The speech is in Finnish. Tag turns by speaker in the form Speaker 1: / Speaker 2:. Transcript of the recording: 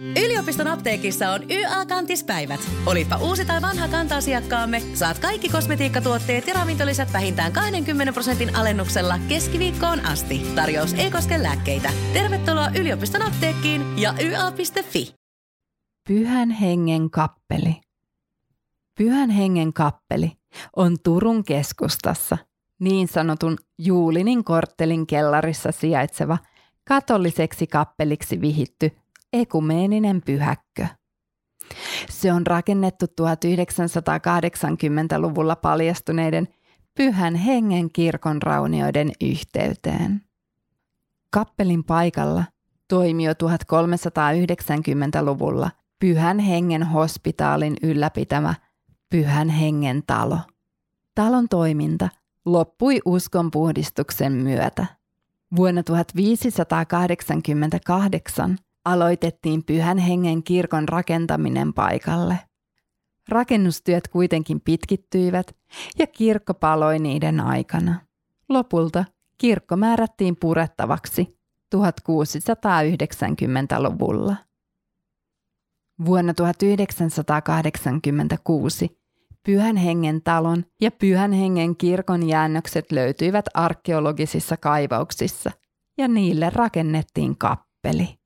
Speaker 1: Yliopiston apteekissa on YA-kantispäivät. Olipa uusi tai vanha kanta-asiakkaamme, saat kaikki kosmetiikkatuotteet ja ravintolisät vähintään 20 prosentin alennuksella keskiviikkoon asti. Tarjous ei koske lääkkeitä. Tervetuloa yliopiston apteekkiin ja YA.fi.
Speaker 2: Pyhän hengen kappeli. Pyhän hengen kappeli on Turun keskustassa, niin sanotun Juulinin korttelin kellarissa sijaitseva katoliseksi kappeliksi vihitty ekumeeninen pyhäkkö. Se on rakennettu 1980-luvulla paljastuneiden pyhän hengen kirkon raunioiden yhteyteen. Kappelin paikalla toimi jo 1390-luvulla pyhän hengen hospitaalin ylläpitämä pyhän hengen talo. Talon toiminta loppui uskonpuhdistuksen myötä. Vuonna 1588 aloitettiin Pyhän Hengen kirkon rakentaminen paikalle. Rakennustyöt kuitenkin pitkittyivät ja kirkko paloi niiden aikana. Lopulta kirkko määrättiin purettavaksi 1690-luvulla. Vuonna 1986 Pyhän Hengen talon ja Pyhän Hengen kirkon jäännökset löytyivät arkeologisissa kaivauksissa ja niille rakennettiin kappeli.